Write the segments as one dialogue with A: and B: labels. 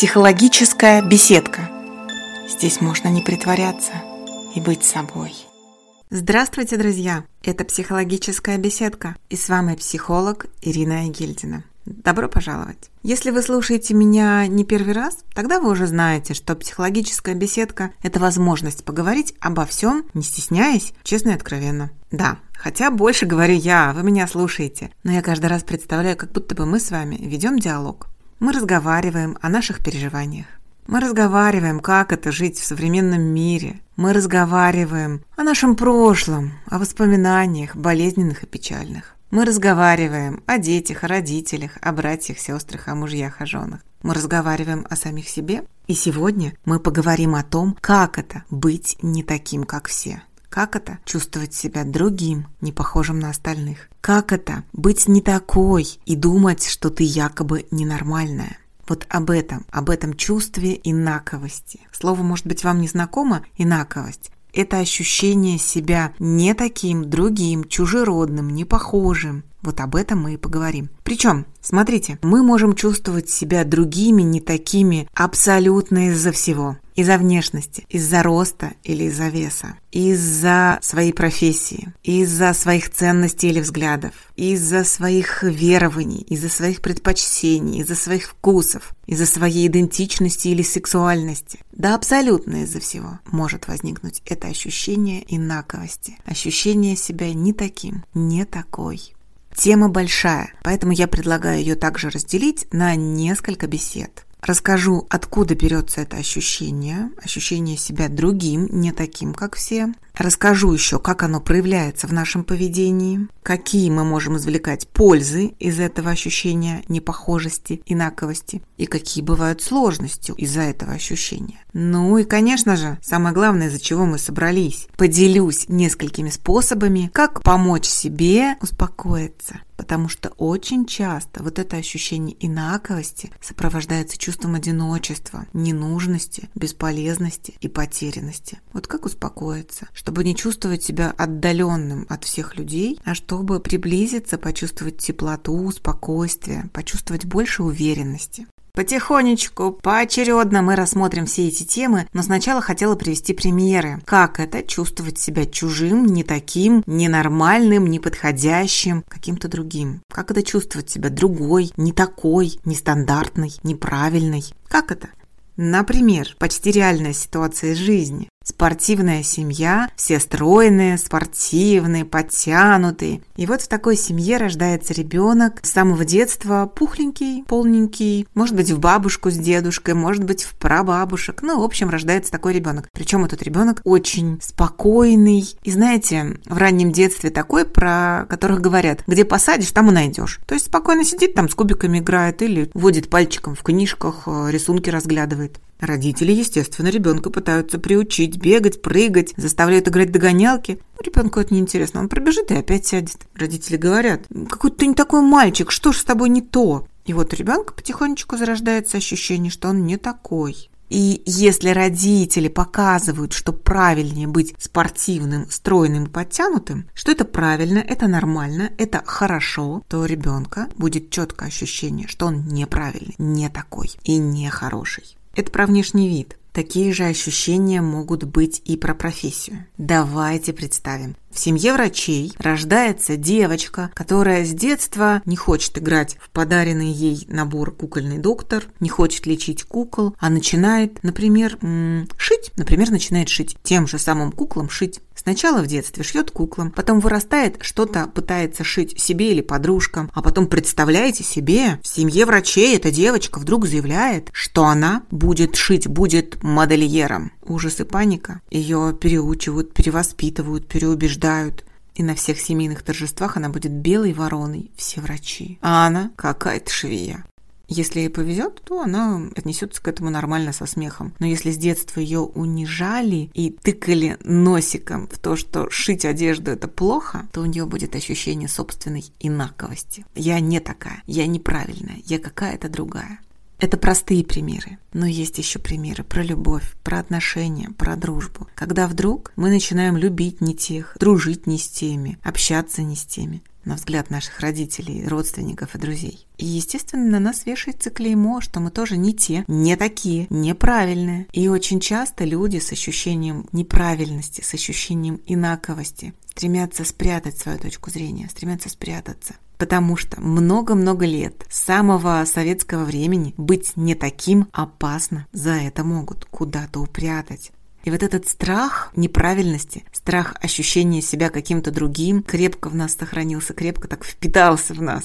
A: Психологическая беседка. Здесь можно не притворяться и быть собой. Здравствуйте, друзья! Это «Психологическая беседка» и с вами психолог Ирина Егельдина. Добро пожаловать! Если вы слушаете меня не первый раз, тогда вы уже знаете, что психологическая беседка – это возможность поговорить обо всем, не стесняясь, честно и откровенно. Да, хотя больше говорю я, вы меня слушаете, но я каждый раз представляю, как будто бы мы с вами ведем диалог. Мы разговариваем о наших переживаниях. Мы разговариваем, как это жить в современном мире. Мы разговариваем о нашем прошлом, о воспоминаниях, болезненных и печальных. Мы разговариваем о детях, о родителях, о братьях, сестрах, о мужьях, о женах. Мы разговариваем о самих себе. И сегодня мы поговорим о том, как это быть не таким, как все. Как это чувствовать себя другим, не похожим на остальных? Как это быть не такой и думать, что ты якобы ненормальная? Вот об этом, об этом чувстве инаковости. Слово, может быть, вам не знакомо инаковость. Это ощущение себя не таким, другим, чужеродным, непохожим. Вот об этом мы и поговорим. Причем, смотрите, мы можем чувствовать себя другими, не такими, абсолютно из-за всего. Из-за внешности, из-за роста или из-за веса, из-за своей профессии, из-за своих ценностей или взглядов, из-за своих верований, из-за своих предпочтений, из-за своих вкусов, из-за своей идентичности или сексуальности. Да абсолютно из-за всего может возникнуть это ощущение инаковости, ощущение себя не таким, не такой. Тема большая, поэтому я предлагаю ее также разделить на несколько бесед. Расскажу, откуда берется это ощущение, ощущение себя другим, не таким, как все. Расскажу еще, как оно проявляется в нашем поведении, какие мы можем извлекать пользы из этого ощущения непохожести, инаковости, и какие бывают сложности из-за этого ощущения. Ну и, конечно же, самое главное, из-за чего мы собрались. Поделюсь несколькими способами, как помочь себе успокоиться, потому что очень часто вот это ощущение инаковости сопровождается чувством одиночества, ненужности, бесполезности и потерянности. Вот как успокоиться, чтобы не чувствовать себя отдаленным от всех людей, а чтобы приблизиться, почувствовать теплоту, спокойствие, почувствовать больше уверенности. Потихонечку, поочередно мы рассмотрим все эти темы, но сначала хотела привести примеры. Как это чувствовать себя чужим, не таким, ненормальным, неподходящим, каким-то другим? Как это чувствовать себя другой, не такой, нестандартной, неправильной? Как это? Например, почти реальная ситуация из жизни. Спортивная семья, все стройные, спортивные, подтянутые. И вот в такой семье рождается ребенок с самого детства пухленький, полненький, может быть в бабушку с дедушкой, может быть в прабабушек. Ну, в общем, рождается такой ребенок. Причем этот ребенок очень спокойный. И знаете, в раннем детстве такой, про которых говорят, где посадишь, там и найдешь. То есть спокойно сидит там с кубиками играет или водит пальчиком в книжках, э, рисунки разглядывает. Родители, естественно, ребенка пытаются приучить бегать, прыгать, заставляют играть догонялки. Ребенку это неинтересно, он пробежит и опять сядет. Родители говорят, какой ты не такой мальчик, что ж с тобой не то? И вот у ребенка потихонечку зарождается ощущение, что он не такой. И если родители показывают, что правильнее быть спортивным, стройным подтянутым, что это правильно, это нормально, это хорошо, то у ребенка будет четкое ощущение, что он неправильный, не такой и не хороший. Это про внешний вид. Такие же ощущения могут быть и про профессию. Давайте представим. В семье врачей рождается девочка, которая с детства не хочет играть в подаренный ей набор «Кукольный доктор», не хочет лечить кукол, а начинает, например, шить. Например, начинает шить тем же самым куклам шить. Сначала в детстве шьет куклам, потом вырастает, что-то пытается шить себе или подружкам, а потом, представляете себе, в семье врачей эта девочка вдруг заявляет, что она будет шить, будет модельером. Ужас и паника. Ее переучивают, перевоспитывают, переубеждают. И на всех семейных торжествах она будет белой вороной, все врачи. А она какая-то швея. Если ей повезет, то она отнесется к этому нормально со смехом. Но если с детства ее унижали и тыкали носиком в то, что шить одежду это плохо, то у нее будет ощущение собственной инаковости. Я не такая, я неправильная, я какая-то другая. Это простые примеры, но есть еще примеры про любовь, про отношения, про дружбу. Когда вдруг мы начинаем любить не тех, дружить не с теми, общаться не с теми, на взгляд наших родителей, родственников и друзей. И, естественно, на нас вешается клеймо, что мы тоже не те, не такие, неправильные. И очень часто люди с ощущением неправильности, с ощущением инаковости стремятся спрятать свою точку зрения, стремятся спрятаться. Потому что много-много лет с самого советского времени быть не таким опасно. За это могут куда-то упрятать. И вот этот страх неправильности, страх ощущения себя каким-то другим крепко в нас сохранился, крепко так впитался в нас.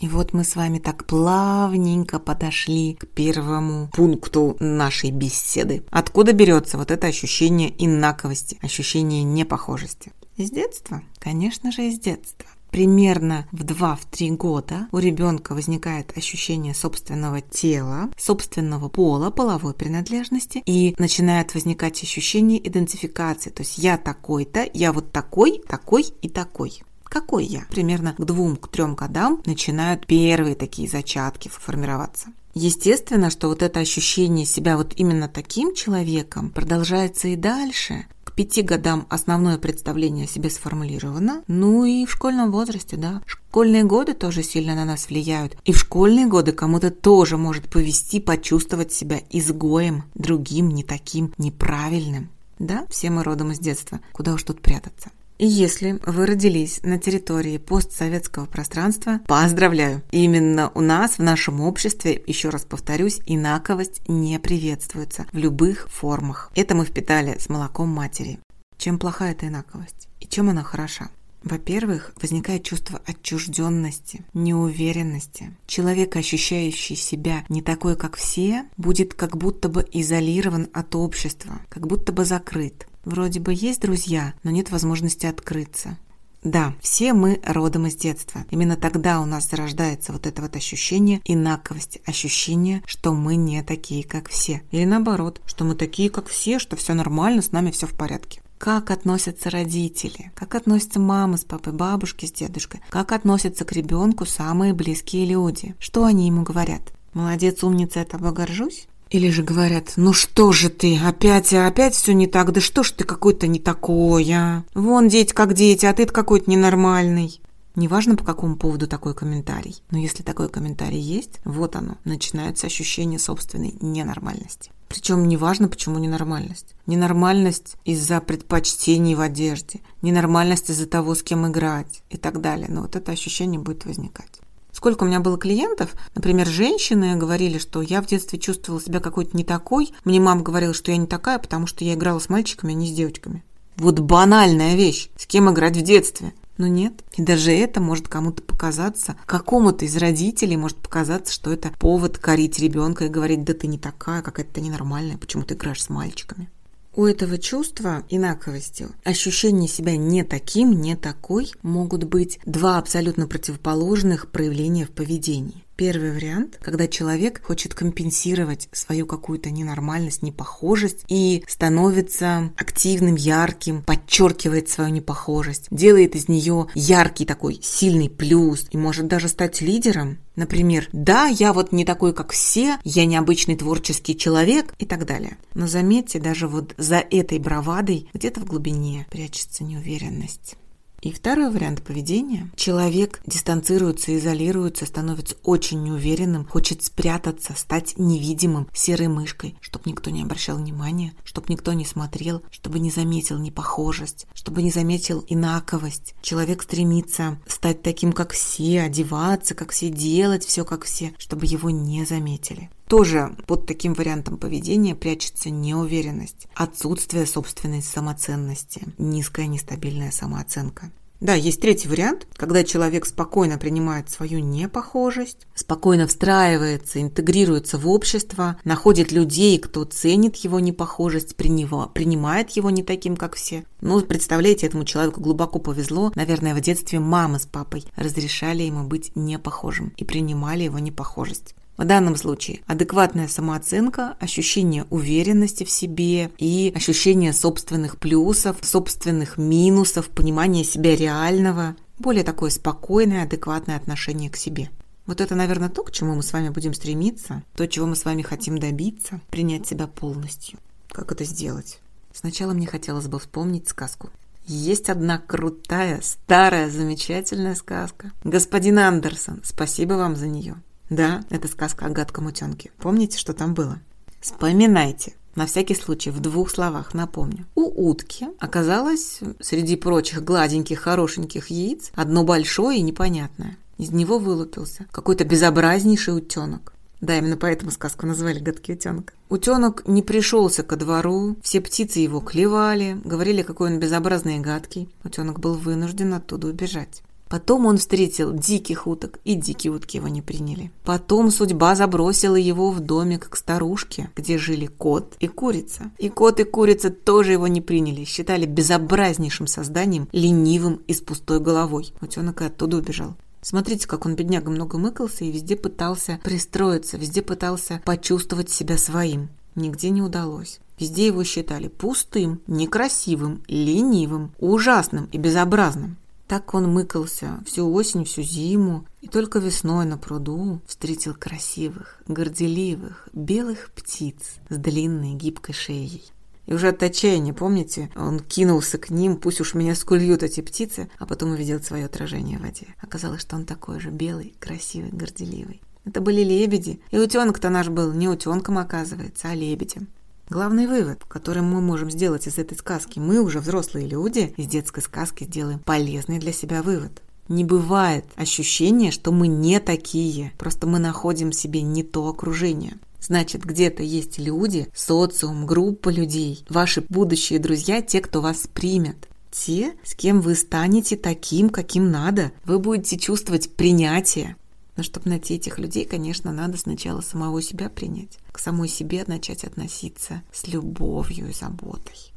A: И вот мы с вами так плавненько подошли к первому пункту нашей беседы. Откуда берется вот это ощущение инаковости, ощущение непохожести? Из детства? Конечно же, из детства примерно в 2-3 года у ребенка возникает ощущение собственного тела, собственного пола, половой принадлежности, и начинает возникать ощущение идентификации. То есть я такой-то, я вот такой, такой и такой какой я. Примерно к двум, к трем годам начинают первые такие зачатки формироваться. Естественно, что вот это ощущение себя вот именно таким человеком продолжается и дальше пяти годам основное представление о себе сформулировано. Ну и в школьном возрасте, да. Школьные годы тоже сильно на нас влияют. И в школьные годы кому-то тоже может повести почувствовать себя изгоем, другим, не таким, неправильным. Да, все мы родом из детства. Куда уж тут прятаться. И если вы родились на территории постсоветского пространства, поздравляю! Именно у нас, в нашем обществе, еще раз повторюсь, инаковость не приветствуется в любых формах. Это мы впитали с молоком матери. Чем плоха эта инаковость? И чем она хороша? Во-первых, возникает чувство отчужденности, неуверенности. Человек, ощущающий себя не такой, как все, будет как будто бы изолирован от общества, как будто бы закрыт. Вроде бы есть друзья, но нет возможности открыться. Да, все мы родом из детства. Именно тогда у нас зарождается вот это вот ощущение инаковости, ощущение, что мы не такие, как все. Или наоборот, что мы такие, как все, что все нормально, с нами все в порядке как относятся родители, как относятся мама с папой, бабушки с дедушкой, как относятся к ребенку самые близкие люди, что они ему говорят. Молодец, умница, я тобой горжусь. Или же говорят, ну что же ты, опять, опять все не так, да что ж ты какой-то не такой, а? Вон дети как дети, а ты какой-то ненормальный. Неважно, по какому поводу такой комментарий, но если такой комментарий есть, вот оно, начинается ощущение собственной ненормальности. Причем неважно, почему ненормальность. Ненормальность из-за предпочтений в одежде, ненормальность из-за того, с кем играть и так далее. Но вот это ощущение будет возникать. Сколько у меня было клиентов, например, женщины говорили, что я в детстве чувствовала себя какой-то не такой. Мне мама говорила, что я не такая, потому что я играла с мальчиками, а не с девочками. Вот банальная вещь. С кем играть в детстве? Но нет. И даже это может кому-то показаться, какому-то из родителей может показаться, что это повод корить ребенка и говорить, да ты не такая, какая-то ненормальная, почему ты играешь с мальчиками. У этого чувства инаковости, ощущения себя не таким, не такой, могут быть два абсолютно противоположных проявления в поведении. Первый вариант, когда человек хочет компенсировать свою какую-то ненормальность, непохожесть и становится активным, ярким, подчеркивает свою непохожесть, делает из нее яркий такой сильный плюс и может даже стать лидером. Например, да, я вот не такой, как все, я необычный творческий человек и так далее. Но заметьте, даже вот за этой бравадой где-то в глубине прячется неуверенность. И второй вариант поведения. Человек дистанцируется, изолируется, становится очень неуверенным, хочет спрятаться, стать невидимым, серой мышкой, чтобы никто не обращал внимания, чтобы никто не смотрел, чтобы не заметил непохожесть, чтобы не заметил инаковость. Человек стремится стать таким, как все, одеваться, как все, делать все, как все, чтобы его не заметили. Тоже под таким вариантом поведения прячется неуверенность, отсутствие собственной самоценности, низкая нестабильная самооценка. Да, есть третий вариант, когда человек спокойно принимает свою непохожесть, спокойно встраивается, интегрируется в общество, находит людей, кто ценит его непохожесть, принимает его не таким, как все. Ну, представляете, этому человеку глубоко повезло. Наверное, в детстве мама с папой разрешали ему быть непохожим и принимали его непохожесть. В данном случае адекватная самооценка, ощущение уверенности в себе и ощущение собственных плюсов, собственных минусов, понимание себя реального, более такое спокойное, адекватное отношение к себе. Вот это, наверное, то, к чему мы с вами будем стремиться, то, чего мы с вами хотим добиться, принять себя полностью. Как это сделать? Сначала мне хотелось бы вспомнить сказку. Есть одна крутая, старая, замечательная сказка. Господин Андерсон, спасибо вам за нее. Да, это сказка о гадком утенке. Помните, что там было? Вспоминайте. На всякий случай, в двух словах напомню. У утки оказалось среди прочих гладеньких, хорошеньких яиц одно большое и непонятное. Из него вылупился какой-то безобразнейший утенок. Да, именно поэтому сказку назвали «Гадкий утенок». Утенок не пришелся ко двору, все птицы его клевали, говорили, какой он безобразный и гадкий. Утенок был вынужден оттуда убежать. Потом он встретил диких уток, и дикие утки его не приняли. Потом судьба забросила его в домик к старушке, где жили кот и курица. И кот и курица тоже его не приняли, считали безобразнейшим созданием, ленивым и с пустой головой. Утенок и оттуда убежал. Смотрите, как он, бедняга, много мыкался и везде пытался пристроиться, везде пытался почувствовать себя своим. Нигде не удалось. Везде его считали пустым, некрасивым, ленивым, ужасным и безобразным. Так он мыкался всю осень, всю зиму, и только весной на пруду встретил красивых, горделивых, белых птиц с длинной гибкой шеей. И уже от отчаяния, помните, он кинулся к ним, пусть уж меня скульют эти птицы, а потом увидел свое отражение в воде. Оказалось, что он такой же белый, красивый, горделивый. Это были лебеди. И утенок-то наш был не утенком, оказывается, а лебедем. Главный вывод, который мы можем сделать из этой сказки, мы уже взрослые люди из детской сказки сделаем полезный для себя вывод. Не бывает ощущения, что мы не такие, просто мы находим себе не то окружение. Значит, где-то есть люди, социум, группа людей, ваши будущие друзья, те, кто вас примет. Те, с кем вы станете таким, каким надо. Вы будете чувствовать принятие. Но чтобы найти этих людей, конечно, надо сначала самого себя принять. К самой себе начать относиться с любовью и заботой.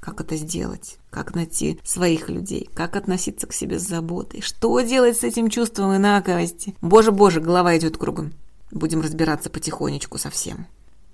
A: Как это сделать? Как найти своих людей? Как относиться к себе с заботой? Что делать с этим чувством инаковости? Боже-боже, голова идет кругом. Будем разбираться потихонечку совсем.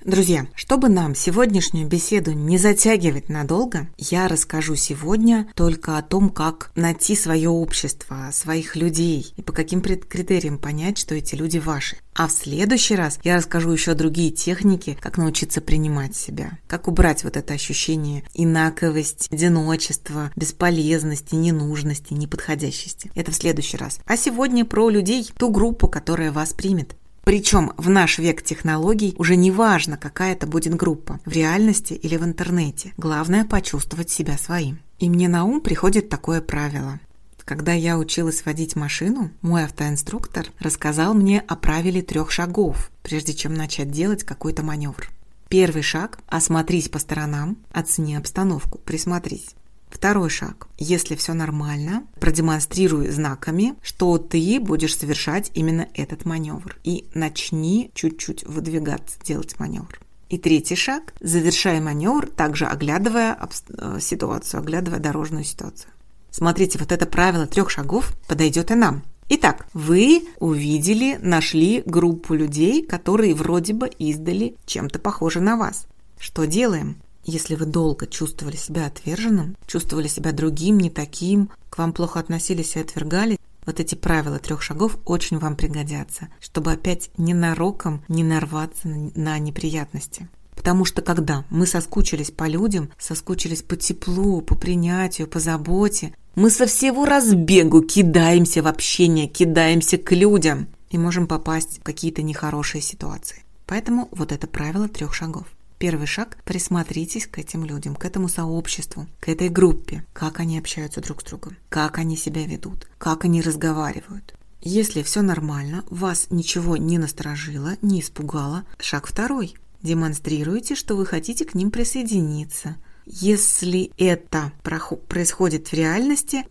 A: Друзья, чтобы нам сегодняшнюю беседу не затягивать надолго, я расскажу сегодня только о том, как найти свое общество, своих людей и по каким критериям понять, что эти люди ваши. А в следующий раз я расскажу еще другие техники, как научиться принимать себя, как убрать вот это ощущение инаковости, одиночества, бесполезности, ненужности, неподходящести. Это в следующий раз. А сегодня про людей, ту группу, которая вас примет. Причем в наш век технологий уже не важно, какая это будет группа, в реальности или в интернете. Главное почувствовать себя своим. И мне на ум приходит такое правило. Когда я училась водить машину, мой автоинструктор рассказал мне о правиле трех шагов, прежде чем начать делать какой-то маневр. Первый шаг – осмотрись по сторонам, оцени обстановку, присмотрись. Второй шаг. Если все нормально, продемонстрируй знаками, что ты будешь совершать именно этот маневр. И начни чуть-чуть выдвигаться, делать маневр. И третий шаг. Завершай маневр, также оглядывая э, ситуацию, оглядывая дорожную ситуацию. Смотрите, вот это правило трех шагов подойдет и нам. Итак, вы увидели, нашли группу людей, которые вроде бы издали чем-то похожи на вас. Что делаем? Если вы долго чувствовали себя отверженным, чувствовали себя другим, не таким, к вам плохо относились и отвергали, вот эти правила трех шагов очень вам пригодятся, чтобы опять ненароком не нарваться на неприятности. Потому что когда мы соскучились по людям, соскучились по теплу, по принятию, по заботе, мы со всего разбегу кидаемся в общение, кидаемся к людям и можем попасть в какие-то нехорошие ситуации. Поэтому вот это правило трех шагов. Первый шаг – присмотритесь к этим людям, к этому сообществу, к этой группе, как они общаются друг с другом, как они себя ведут, как они разговаривают. Если все нормально, вас ничего не насторожило, не испугало, шаг второй – демонстрируйте, что вы хотите к ним присоединиться, если это происходит в реальности,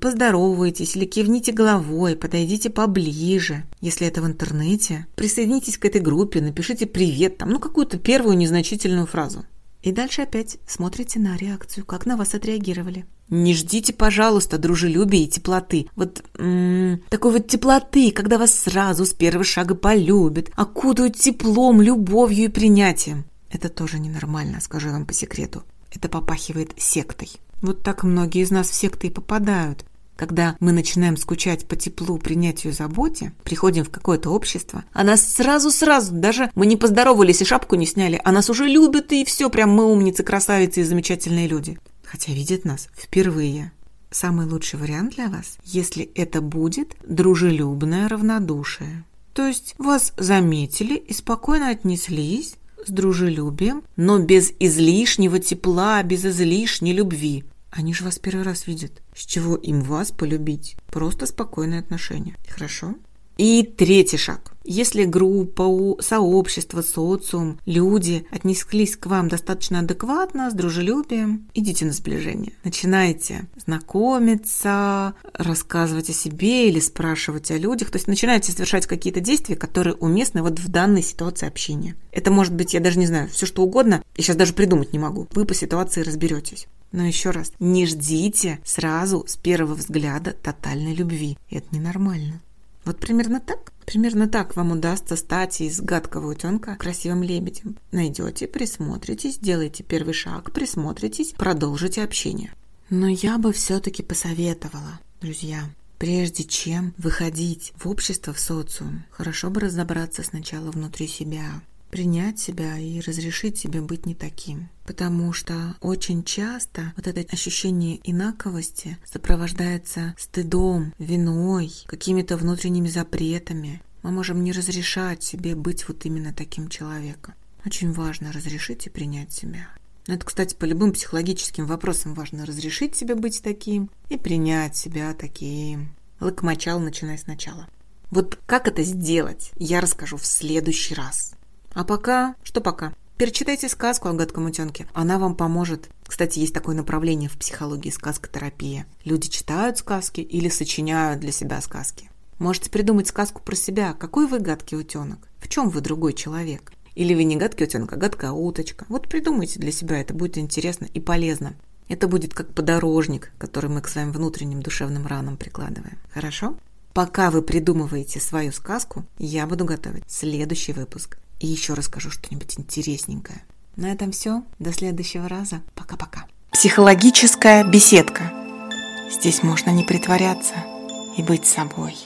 A: поздоровайтесь или кивните головой, подойдите поближе. Если это в интернете, присоединитесь к этой группе, напишите привет, там, ну какую-то первую незначительную фразу. И дальше опять смотрите на реакцию, как на вас отреагировали. Не ждите, пожалуйста, дружелюбия и теплоты. Вот м-м, такой вот теплоты, когда вас сразу с первого шага полюбят, окутают теплом, любовью и принятием. Это тоже ненормально, скажу я вам по секрету это попахивает сектой. Вот так многие из нас в секты и попадают. Когда мы начинаем скучать по теплу, принятию, заботе, приходим в какое-то общество, а нас сразу-сразу, даже мы не поздоровались и шапку не сняли, а нас уже любят и все, прям мы умницы, красавицы и замечательные люди. Хотя видят нас впервые. Самый лучший вариант для вас, если это будет дружелюбное равнодушие. То есть вас заметили и спокойно отнеслись, с дружелюбием, но без излишнего тепла, без излишней любви. Они же вас первый раз видят. С чего им вас полюбить? Просто спокойное отношение. Хорошо? И третий шаг. Если группа, сообщество, социум, люди отнеслись к вам достаточно адекватно, с дружелюбием, идите на сближение. Начинайте знакомиться, рассказывать о себе или спрашивать о людях. То есть начинайте совершать какие-то действия, которые уместны вот в данной ситуации общения. Это может быть, я даже не знаю, все что угодно. Я сейчас даже придумать не могу. Вы по ситуации разберетесь. Но еще раз, не ждите сразу с первого взгляда тотальной любви. Это ненормально. Вот примерно так. Примерно так вам удастся стать из гадкого утенка красивым лебедем. Найдете, присмотритесь, делайте первый шаг, присмотритесь, продолжите общение. Но я бы все-таки посоветовала, друзья, прежде чем выходить в общество, в социум, хорошо бы разобраться сначала внутри себя, принять себя и разрешить себе быть не таким. Потому что очень часто вот это ощущение инаковости сопровождается стыдом, виной, какими-то внутренними запретами. Мы можем не разрешать себе быть вот именно таким человеком. Очень важно разрешить и принять себя. Это, кстати, по любым психологическим вопросам важно разрешить себе быть таким и принять себя таким. Лакмачал, начинай сначала. Вот как это сделать, я расскажу в следующий раз. А пока... Что пока? Перечитайте сказку о гадком утенке. Она вам поможет. Кстати, есть такое направление в психологии сказкотерапия. Люди читают сказки или сочиняют для себя сказки. Можете придумать сказку про себя. Какой вы гадкий утенок? В чем вы другой человек? Или вы не гадкий утенок, а гадкая уточка. Вот придумайте для себя, это будет интересно и полезно. Это будет как подорожник, который мы к своим внутренним душевным ранам прикладываем. Хорошо? Пока вы придумываете свою сказку, я буду готовить следующий выпуск и еще расскажу что-нибудь интересненькое. На этом все. До следующего раза. Пока-пока. Психологическая беседка. Здесь можно не притворяться и быть собой.